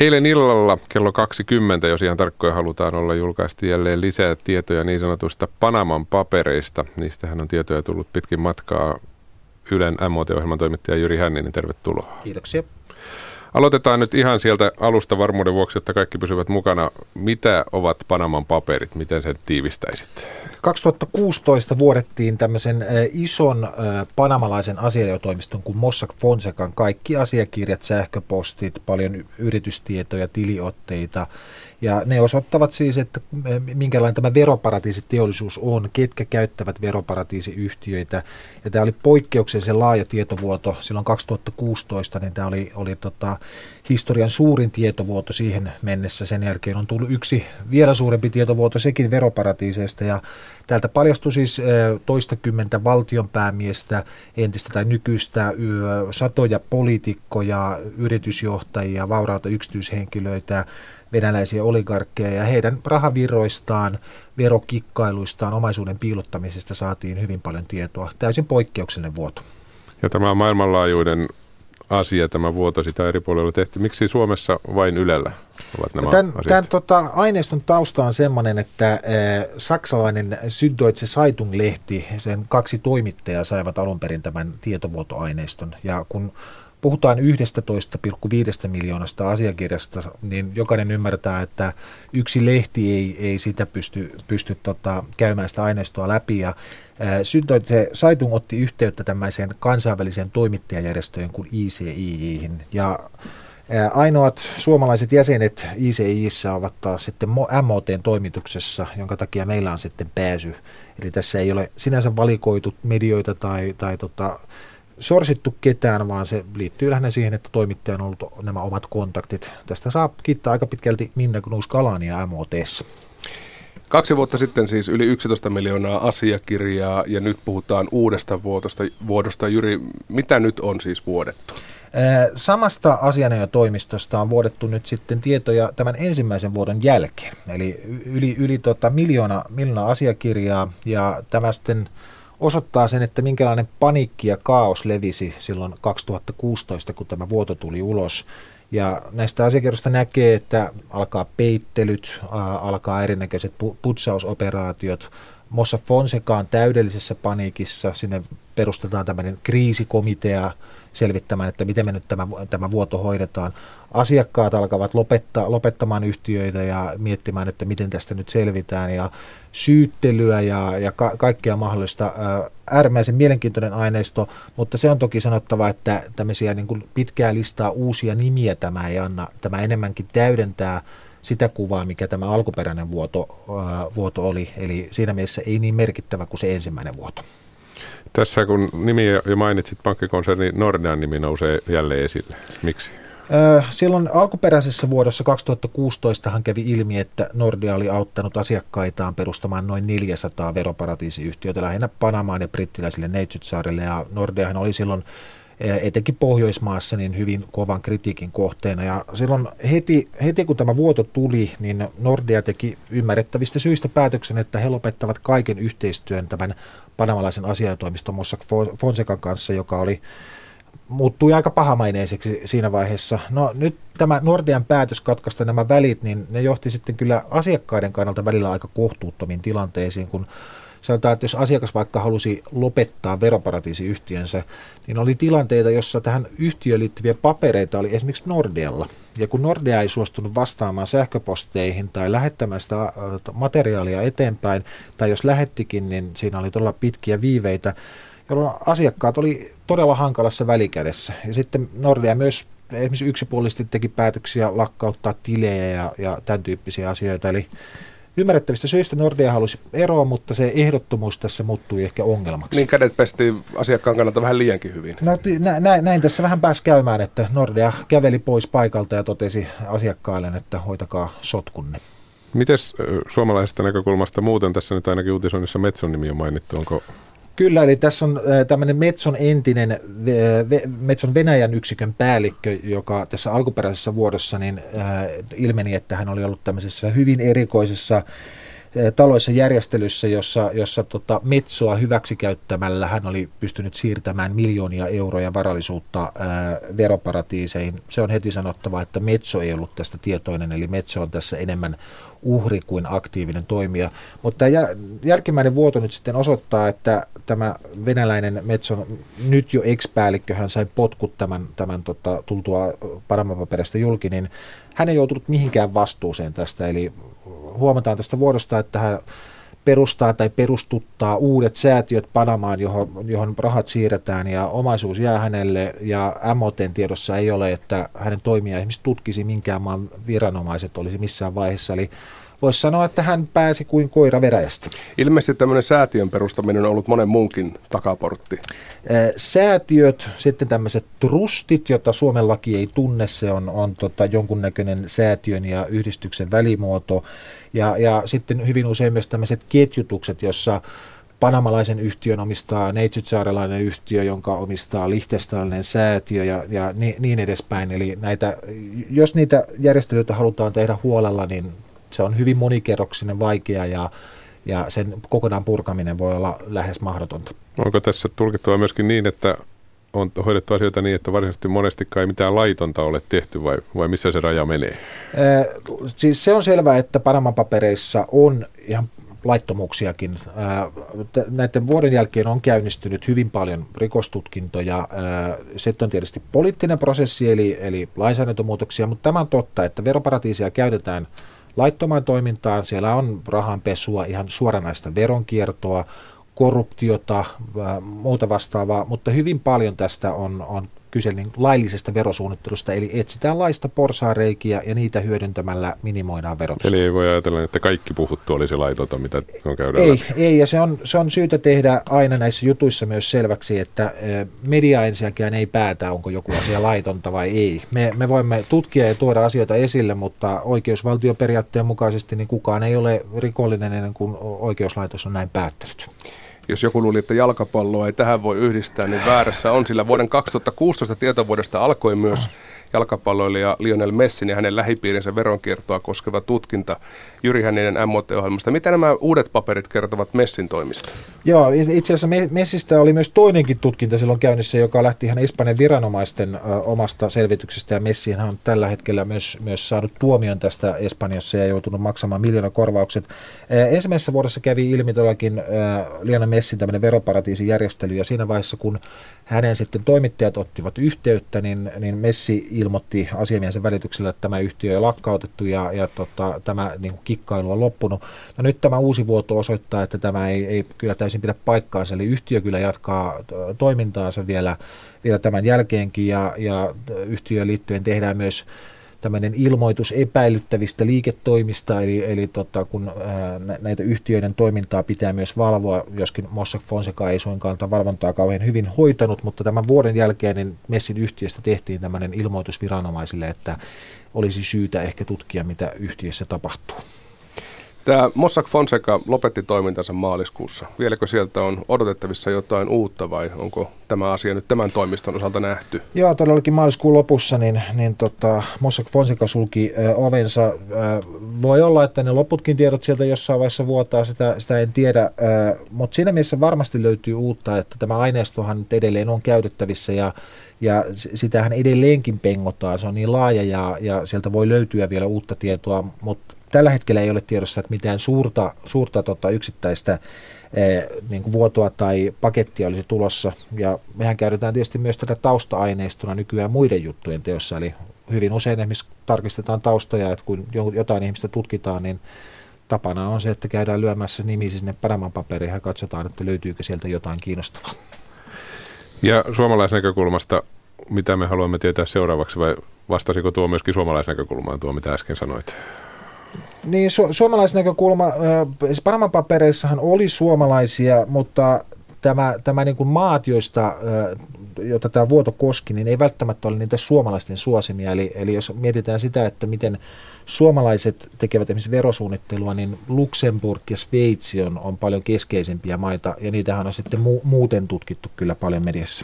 Eilen illalla kello 20, jos ihan tarkkoja halutaan olla, julkaistiin jälleen lisää tietoja niin sanotuista Panaman papereista. Niistähän on tietoja tullut pitkin matkaa. Ylen MOT-ohjelman toimittaja Jyri Hänninen, tervetuloa. Kiitoksia. Aloitetaan nyt ihan sieltä alusta varmuuden vuoksi, että kaikki pysyvät mukana. Mitä ovat Panaman paperit? Miten sen tiivistäisit? 2016 vuodettiin tämmöisen ison panamalaisen asianajotoimiston kuin Mossack Fonsecan kaikki asiakirjat, sähköpostit, paljon yritystietoja, tiliotteita ja ne osoittavat siis, että minkälainen tämä veroparatiisiteollisuus on, ketkä käyttävät veroparatiisiyhtiöitä. Ja tämä oli poikkeuksellisen laaja tietovuoto silloin 2016, niin tämä oli, oli tota, historian suurin tietovuoto siihen mennessä. Sen jälkeen on tullut yksi vielä suurempi tietovuoto, sekin veroparatiiseista. Ja täältä paljastui siis toistakymmentä valtionpäämiestä, entistä tai nykyistä, satoja poliitikkoja, yritysjohtajia, vauraita yksityishenkilöitä, venäläisiä oligarkkeja ja heidän rahavirroistaan, verokikkailuistaan, omaisuuden piilottamisesta saatiin hyvin paljon tietoa. Täysin poikkeuksellinen vuoto. Ja tämä on maailmanlaajuinen asia, tämä vuoto, sitä eri puolilla tehty. Miksi Suomessa vain Ylellä ovat nämä tämän, asiat? Tämän tota, aineiston tausta on sellainen, että äh, saksalainen Süddeutsche Zeitung-lehti, sen kaksi toimittajaa saivat alun perin tämän tietovuotoaineiston. Ja kun puhutaan 11,5 miljoonasta asiakirjasta, niin jokainen ymmärtää, että yksi lehti ei, ei sitä pysty, pysty tota, käymään sitä aineistoa läpi. Ja se Saitung otti yhteyttä tämmöiseen kansainväliseen toimittajajärjestöön kuin ICIihin. Ja Ainoat suomalaiset jäsenet ICIissä ovat taas sitten MOTn toimituksessa, jonka takia meillä on sitten pääsy. Eli tässä ei ole sinänsä valikoitu medioita tai, tai tota, sorsittu ketään, vaan se liittyy lähinnä siihen, että toimittaja on ollut nämä omat kontaktit. Tästä saa kiittää aika pitkälti Minna Gnus Kalania MOTssä. Kaksi vuotta sitten siis yli 11 miljoonaa asiakirjaa ja nyt puhutaan uudesta vuodosta. vuodosta. Jyri, mitä nyt on siis vuodettu? Samasta asianajotoimistosta on vuodettu nyt sitten tietoja tämän ensimmäisen vuoden jälkeen. Eli yli, yli tota miljoona, miljoona asiakirjaa ja tämä sitten osoittaa sen, että minkälainen paniikki ja kaos levisi silloin 2016, kun tämä vuoto tuli ulos. Ja näistä asiakirjoista näkee, että alkaa peittelyt, alkaa erinäköiset putsausoperaatiot. Mossa Fonseca on täydellisessä paniikissa. Sinne perustetaan tämmöinen kriisikomitea, selvittämään, että miten me nyt tämä, tämä vuoto hoidetaan. Asiakkaat alkavat lopettaa, lopettamaan yhtiöitä ja miettimään, että miten tästä nyt selvitään ja syyttelyä ja, ja ka- kaikkea mahdollista. Äärimmäisen mielenkiintoinen aineisto, mutta se on toki sanottava, että tämmöisiä niin kuin pitkää listaa uusia nimiä tämä ei anna. Tämä enemmänkin täydentää sitä kuvaa, mikä tämä alkuperäinen vuoto, vuoto oli. Eli siinä mielessä ei niin merkittävä kuin se ensimmäinen vuoto. Tässä kun nimi jo mainitsit, pankkikonserni Nordean nimi nousee jälleen esille. Miksi? Silloin alkuperäisessä vuodossa 2016 hän kävi ilmi, että Nordea oli auttanut asiakkaitaan perustamaan noin 400 veroparatiisiyhtiötä lähinnä Panamaan ja brittiläisille Neitsytsaarille. Ja Nordeahan oli silloin etenkin Pohjoismaassa niin hyvin kovan kritiikin kohteena. Ja silloin heti, heti kun tämä vuoto tuli, niin Nordea teki ymmärrettävistä syistä päätöksen, että he lopettavat kaiken yhteistyön tämän panamalaisen asiantoimiston Mossack Fonsecan kanssa, joka oli muuttui aika pahamaineiseksi siinä vaiheessa. No nyt tämä Nordean päätös katkaista nämä välit, niin ne johti sitten kyllä asiakkaiden kannalta välillä aika kohtuuttomiin tilanteisiin, kun sanotaan, että jos asiakas vaikka halusi lopettaa veroparatiisiyhtiönsä, niin oli tilanteita, jossa tähän yhtiöön liittyviä papereita oli esimerkiksi Nordealla. Ja kun Nordea ei suostunut vastaamaan sähköposteihin tai lähettämään sitä materiaalia eteenpäin, tai jos lähettikin, niin siinä oli todella pitkiä viiveitä, jolloin asiakkaat oli todella hankalassa välikädessä. Ja sitten Nordea myös esimerkiksi yksipuolisesti teki päätöksiä lakkauttaa tilejä ja, ja tämän tyyppisiä asioita. Eli Ymmärrettävistä syistä Nordea halusi eroa, mutta se ehdottomuus tässä muuttui ehkä ongelmaksi. Niin kädet pesti asiakkaan kannalta vähän liiankin hyvin. No, nä, nä, näin tässä vähän pääsi käymään, että Nordea käveli pois paikalta ja totesi asiakkaille, että hoitakaa sotkunne. Miten suomalaisesta näkökulmasta muuten tässä nyt ainakin uutisoinnissa Metson nimi on mainittu, onko Kyllä, eli tässä on tämmöinen Metson entinen, Metson Venäjän yksikön päällikkö, joka tässä alkuperäisessä vuodossa niin ilmeni, että hän oli ollut tämmöisessä hyvin erikoisessa taloissa järjestelyssä, jossa, jossa tota, Metsoa hyväksikäyttämällä hän oli pystynyt siirtämään miljoonia euroja varallisuutta ää, veroparatiiseihin. Se on heti sanottava, että Metso ei ollut tästä tietoinen, eli Metso on tässä enemmän uhri kuin aktiivinen toimija. Mutta jälkimmäinen vuoto nyt sitten osoittaa, että tämä venäläinen Metson nyt jo ex-päällikkö, hän sai potkut tämän, tämän tota, tultua Panama-paperista julki, niin hän ei joutunut mihinkään vastuuseen tästä. Eli huomataan tästä vuodosta, että hän perustaa tai perustuttaa uudet säätiöt Panamaan, johon, johon rahat siirretään ja omaisuus jää hänelle ja MOTn tiedossa ei ole, että hänen toimia esimerkiksi tutkisi minkään maan viranomaiset olisi missään vaiheessa. Eli voisi sanoa, että hän pääsi kuin koira veräjästä. Ilmeisesti tämmöinen säätiön perustaminen on ollut monen muunkin takaportti. Säätiöt, sitten tämmöiset trustit, joita Suomen laki ei tunne, se on, on tota jonkunnäköinen säätiön ja yhdistyksen välimuoto. Ja, ja sitten hyvin usein myös tämmöiset ketjutukset, jossa panamalaisen yhtiön omistaa neitsytsaarelainen yhtiö, jonka omistaa lihtestalainen säätiö ja, ja niin, niin edespäin. Eli näitä, jos niitä järjestelyitä halutaan tehdä huolella, niin se on hyvin monikerroksinen, vaikea ja, ja sen kokonaan purkaminen voi olla lähes mahdotonta. Onko tässä tulkittua myöskin niin, että on hoidettu asioita niin, että varsinaisesti monestikaan ei mitään laitonta ole tehty vai, vai missä se raja menee? Ee, siis se on selvää, että Panaman papereissa on ihan laittomuuksiakin. Näiden vuoden jälkeen on käynnistynyt hyvin paljon rikostutkintoja. Se on tietysti poliittinen prosessi, eli, eli lainsäädäntömuutoksia, mutta tämä on totta, että veroparatiisia käytetään – laittomaan toimintaan. Siellä on rahanpesua, ihan suoranaista veronkiertoa, korruptiota, muuta vastaavaa, mutta hyvin paljon tästä on, on kyse niin laillisesta verosuunnittelusta, eli etsitään laista porsaareikiä ja niitä hyödyntämällä minimoidaan verotusta. Eli ei voi ajatella, että kaikki puhuttu olisi laitonta, mitä on käydään Ei, ei ja se on, se on syytä tehdä aina näissä jutuissa myös selväksi, että media ensinnäkään ei päätä, onko joku asia laitonta vai ei. Me, me voimme tutkia ja tuoda asioita esille, mutta oikeusvaltioperiaatteen mukaisesti niin kukaan ei ole rikollinen ennen kuin oikeuslaitos on näin päättänyt jos joku luuli, että jalkapalloa ei tähän voi yhdistää, niin väärässä on, sillä vuoden 2016 tietovuodesta alkoi myös jalkapalloilija Lionel Messin ja hänen lähipiirinsä veronkiertoa koskeva tutkinta Jyri Hänninen MOT-ohjelmasta. Mitä nämä uudet paperit kertovat Messin toimista? Joo, itse asiassa Messistä oli myös toinenkin tutkinta silloin käynnissä, joka lähti ihan Espanjan viranomaisten omasta selvityksestä. Ja Messihän on tällä hetkellä myös, myös saanut tuomion tästä Espanjassa ja joutunut maksamaan miljoonakorvaukset. Ensimmäisessä vuodessa kävi ilmi todellakin Lionel Messin tämmöinen veroparatiisin järjestely ja siinä vaiheessa, kun hänen sitten toimittajat ottivat yhteyttä, niin, niin Messi ilmoitti asiamiehen välityksellä, että tämä yhtiö on lakkautettu ja, ja tota, tämä niin kuin kikkailu on loppunut. No nyt tämä uusi vuoto osoittaa, että tämä ei, ei kyllä täysin pidä paikkaansa, eli yhtiö kyllä jatkaa toimintaansa vielä, vielä tämän jälkeenkin ja, ja yhtiöön liittyen tehdään myös tämmöinen ilmoitus epäilyttävistä liiketoimista, eli, eli tota, kun ää, näitä yhtiöiden toimintaa pitää myös valvoa, joskin Mossack Fonseca ei suinkaan valvontaa kauhean hyvin hoitanut, mutta tämän vuoden jälkeen niin Messin yhtiöstä tehtiin tämmöinen ilmoitus viranomaisille, että olisi syytä ehkä tutkia, mitä yhtiössä tapahtuu. Tämä Mossack Fonseca lopetti toimintansa maaliskuussa. Vieläkö sieltä on odotettavissa jotain uutta vai onko tämä asia nyt tämän toimiston osalta nähty? Joo, todellakin maaliskuun lopussa niin, niin tota, Mossack Fonseca sulki ö, ovensa. Ö, voi olla, että ne loputkin tiedot sieltä jossain vaiheessa vuotaa, sitä, sitä en tiedä, mutta siinä mielessä varmasti löytyy uutta, että tämä aineistohan nyt edelleen on käytettävissä ja ja sitähän edelleenkin pengotaan, se on niin laaja ja, ja sieltä voi löytyä vielä uutta tietoa, mutta tällä hetkellä ei ole tiedossa, että mitään suurta, suurta tota, yksittäistä eh, niin kuin vuotoa tai pakettia olisi tulossa. Ja mehän käytetään tietysti myös tätä tausta-aineistona nykyään muiden juttujen teossa, eli hyvin usein esimerkiksi tarkistetaan taustoja, että kun jotain ihmistä tutkitaan, niin tapana on se, että käydään lyömässä nimi sinne Panaman paperiin ja katsotaan, että löytyykö sieltä jotain kiinnostavaa. Ja suomalaisnäkökulmasta, mitä me haluamme tietää seuraavaksi, vai vastasiko tuo myöskin suomalaisnäkökulmaan tuo, mitä äsken sanoit? Niin, su- suomalaisnäkökulma, äh, Panaman papereissahan oli suomalaisia, mutta tämä, tämä niin kuin maat, joista, äh, joita tämä vuoto koski, niin ei välttämättä ole niitä suomalaisten suosimia. Eli, eli jos mietitään sitä, että miten suomalaiset tekevät esimerkiksi verosuunnittelua, niin Luxemburg ja Sveitsi on, on paljon keskeisempiä maita, ja niitähän on sitten mu- muuten tutkittu kyllä paljon mediassa.